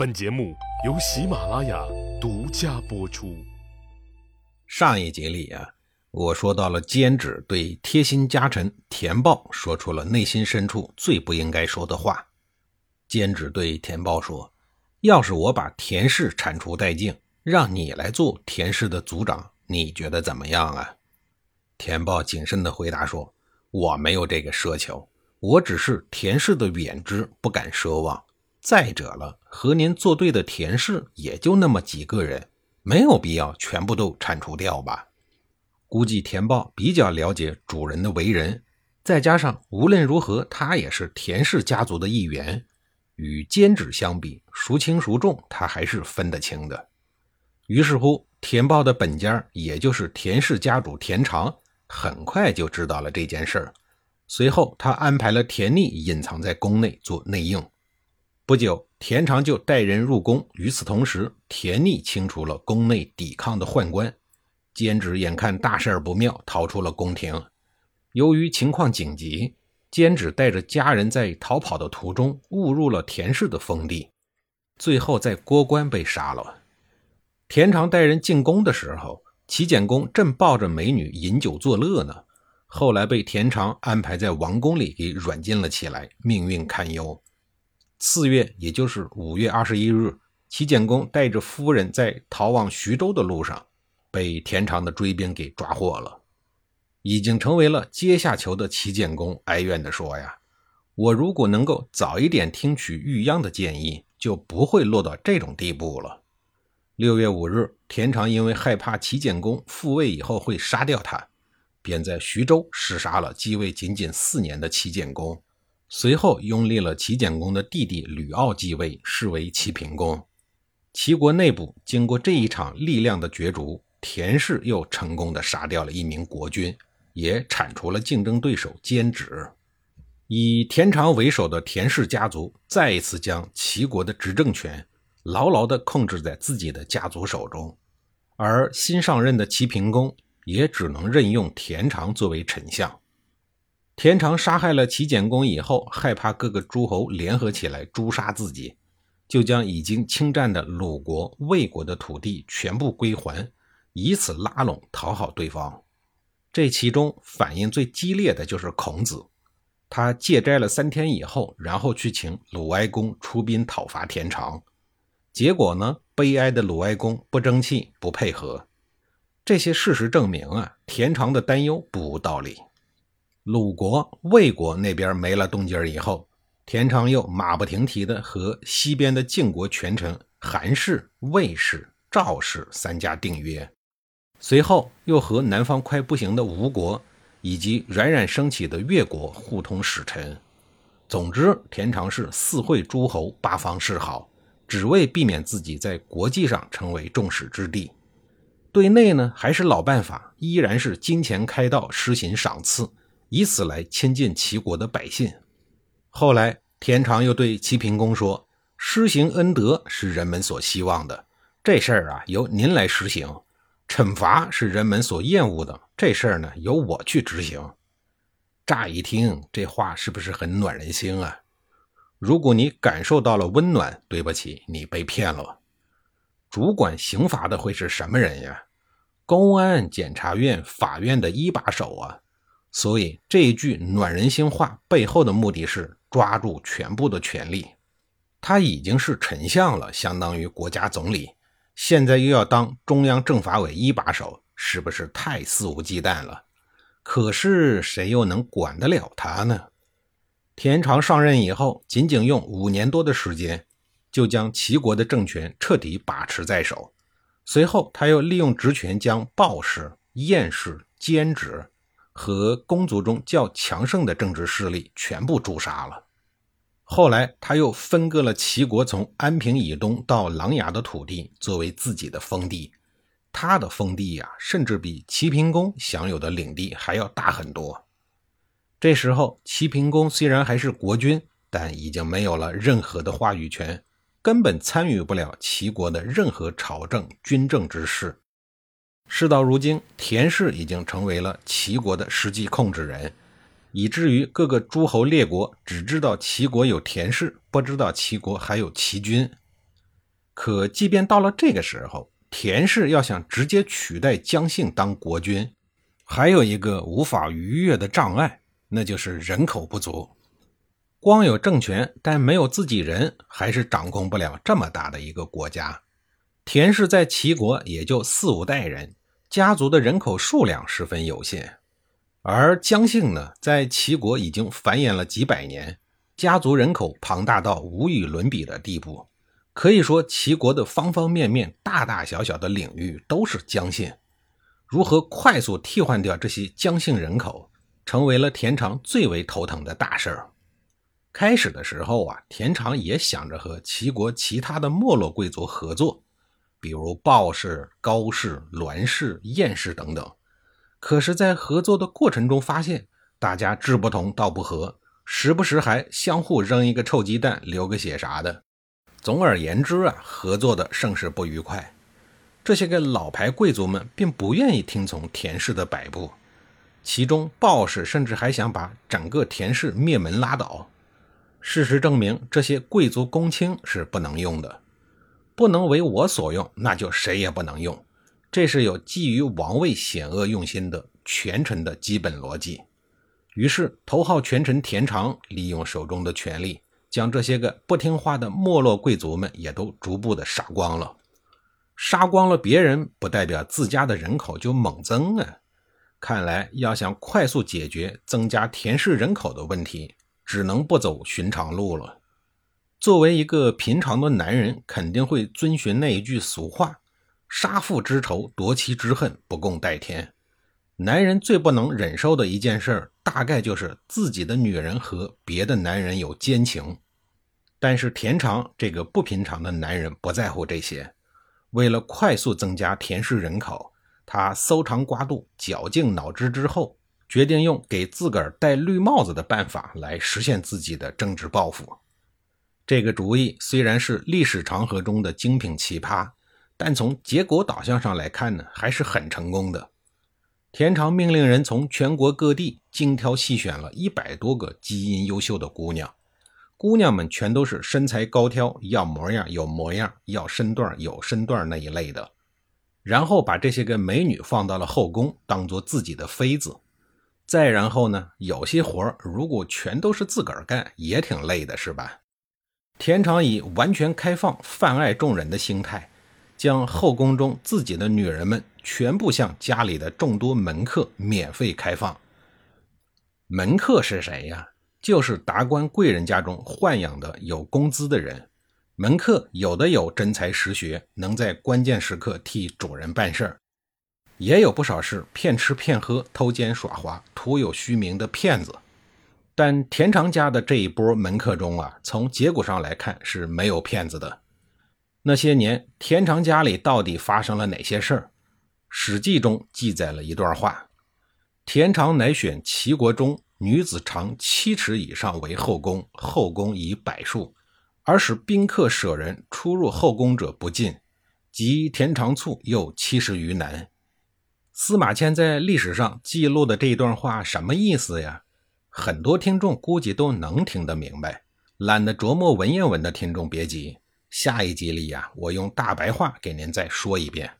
本节目由喜马拉雅独家播出。上一集里啊，我说到了监止对贴心家臣田豹说出了内心深处最不应该说的话。监止对田豹说：“要是我把田氏铲除殆尽，让你来做田氏的族长，你觉得怎么样啊？”田豹谨慎地回答说：“我没有这个奢求，我只是田氏的远支，不敢奢望。”再者了，和您作对的田氏也就那么几个人，没有必要全部都铲除掉吧？估计田豹比较了解主人的为人，再加上无论如何他也是田氏家族的一员，与监职相比，孰轻孰重他还是分得清的。于是乎，田豹的本家，也就是田氏家主田长，很快就知道了这件事儿。随后，他安排了田逆隐藏在宫内做内应。不久，田常就带人入宫。与此同时，田逆清除了宫内抵抗的宦官。监止眼看大事不妙，逃出了宫廷。由于情况紧急，监止带着家人在逃跑的途中误入了田氏的封地，最后在郭关被杀了。田常带人进宫的时候，齐简公正抱着美女饮酒作乐呢。后来被田常安排在王宫里给软禁了起来，命运堪忧。四月，也就是五月二十一日，齐简公带着夫人在逃往徐州的路上，被田常的追兵给抓获了。已经成为了阶下囚的齐简公哀怨地说：“呀，我如果能够早一点听取玉央的建议，就不会落到这种地步了。”六月五日，田常因为害怕齐简公复位以后会杀掉他，便在徐州弑杀了继位仅仅四年的齐简公。随后拥立了齐简公的弟弟吕骜继位，视为齐平公。齐国内部经过这一场力量的角逐，田氏又成功的杀掉了一名国君，也铲除了竞争对手监止。以田常为首的田氏家族再一次将齐国的执政权牢牢地控制在自己的家族手中，而新上任的齐平公也只能任用田常作为丞相。田常杀害了齐简公以后，害怕各个诸侯联合起来诛杀自己，就将已经侵占的鲁国、魏国的土地全部归还，以此拉拢讨好对方。这其中反应最激烈的就是孔子，他戒斋了三天以后，然后去请鲁哀公出兵讨伐田常，结果呢，悲哀的鲁哀公不争气、不配合。这些事实证明啊，田常的担忧不无道理。鲁国、魏国那边没了动静以后，田常又马不停蹄地和西边的晋国权臣韩氏、魏氏、赵氏三家订约，随后又和南方快不行的吴国以及冉冉升起的越国互通使臣。总之，田常是四会诸侯，八方示好，只为避免自己在国际上成为众矢之的。对内呢，还是老办法，依然是金钱开道，施行赏赐。以此来亲近齐国的百姓。后来，田常又对齐平公说：“施行恩德是人们所希望的，这事儿啊由您来实行；惩罚是人们所厌恶的，这事儿呢由我去执行。”乍一听，这话是不是很暖人心啊？如果你感受到了温暖，对不起，你被骗了。主管刑罚的会是什么人呀？公安、检察院、法院的一把手啊！所以这一句暖人心话背后的目的是抓住全部的权力。他已经是丞相了，相当于国家总理，现在又要当中央政法委一把手，是不是太肆无忌惮了？可是谁又能管得了他呢？田常上任以后，仅仅用五年多的时间，就将齐国的政权彻底把持在手。随后，他又利用职权将鲍氏、晏氏、监职。和公族中较强盛的政治势力全部诛杀了。后来，他又分割了齐国从安平以东到琅琊的土地，作为自己的封地。他的封地呀，甚至比齐平公享有的领地还要大很多。这时候，齐平公虽然还是国君，但已经没有了任何的话语权，根本参与不了齐国的任何朝政、军政之事。事到如今，田氏已经成为了齐国的实际控制人，以至于各个诸侯列国只知道齐国有田氏，不知道齐国还有齐军。可即便到了这个时候，田氏要想直接取代姜姓当国君，还有一个无法逾越的障碍，那就是人口不足。光有政权，但没有自己人，还是掌控不了这么大的一个国家。田氏在齐国也就四五代人，家族的人口数量十分有限。而姜姓呢，在齐国已经繁衍了几百年，家族人口庞大到无与伦比的地步。可以说，齐国的方方面面、大大小小的领域都是姜姓。如何快速替换掉这些姜姓人口，成为了田常最为头疼的大事儿。开始的时候啊，田常也想着和齐国其他的没落贵族合作，比如鲍氏、高氏、栾氏、晏氏等等。可是，在合作的过程中，发现大家志不同道不合，时不时还相互扔一个臭鸡蛋、流个血啥的。总而言之啊，合作的甚是不愉快。这些个老牌贵族们并不愿意听从田氏的摆布，其中鲍氏甚至还想把整个田氏灭门拉倒。事实证明，这些贵族公卿是不能用的，不能为我所用，那就谁也不能用。这是有基于王位险恶用心的权臣的基本逻辑。于是，头号权臣田常利用手中的权力。将这些个不听话的没落贵族们也都逐步的杀光了，杀光了别人，不代表自家的人口就猛增啊！看来要想快速解决增加田氏人口的问题，只能不走寻常路了。作为一个平常的男人，肯定会遵循那一句俗话：“杀父之仇，夺妻之恨，不共戴天。”男人最不能忍受的一件事，大概就是自己的女人和别的男人有奸情。但是田常这个不平常的男人不在乎这些，为了快速增加田氏人口，他搜肠刮肚、绞尽脑汁之后，决定用给自个儿戴绿帽子的办法来实现自己的政治抱负。这个主意虽然是历史长河中的精品奇葩，但从结果导向上来看呢，还是很成功的。田常命令人从全国各地精挑细选了一百多个基因优秀的姑娘，姑娘们全都是身材高挑、要模样有模样、要身段有身段那一类的。然后把这些个美女放到了后宫，当做自己的妃子。再然后呢，有些活如果全都是自个儿干，也挺累的，是吧？田常以完全开放、泛爱众人的心态。将后宫中自己的女人们全部向家里的众多门客免费开放。门客是谁呀？就是达官贵人家中豢养的有工资的人。门客有的有真才实学，能在关键时刻替主人办事儿；也有不少是骗吃骗喝、偷奸耍滑、徒有虚名的骗子。但田常家的这一波门客中啊，从结果上来看是没有骗子的。那些年，田常家里到底发生了哪些事儿？《史记》中记载了一段话：田常乃选齐国中女子长七尺以上为后宫，后宫以百数，而使宾客舍人出入后宫者不尽。及田常卒又七十余男。司马迁在历史上记录的这一段话什么意思呀？很多听众估计都能听得明白，懒得琢磨文言文的听众别急。下一集里呀，我用大白话给您再说一遍。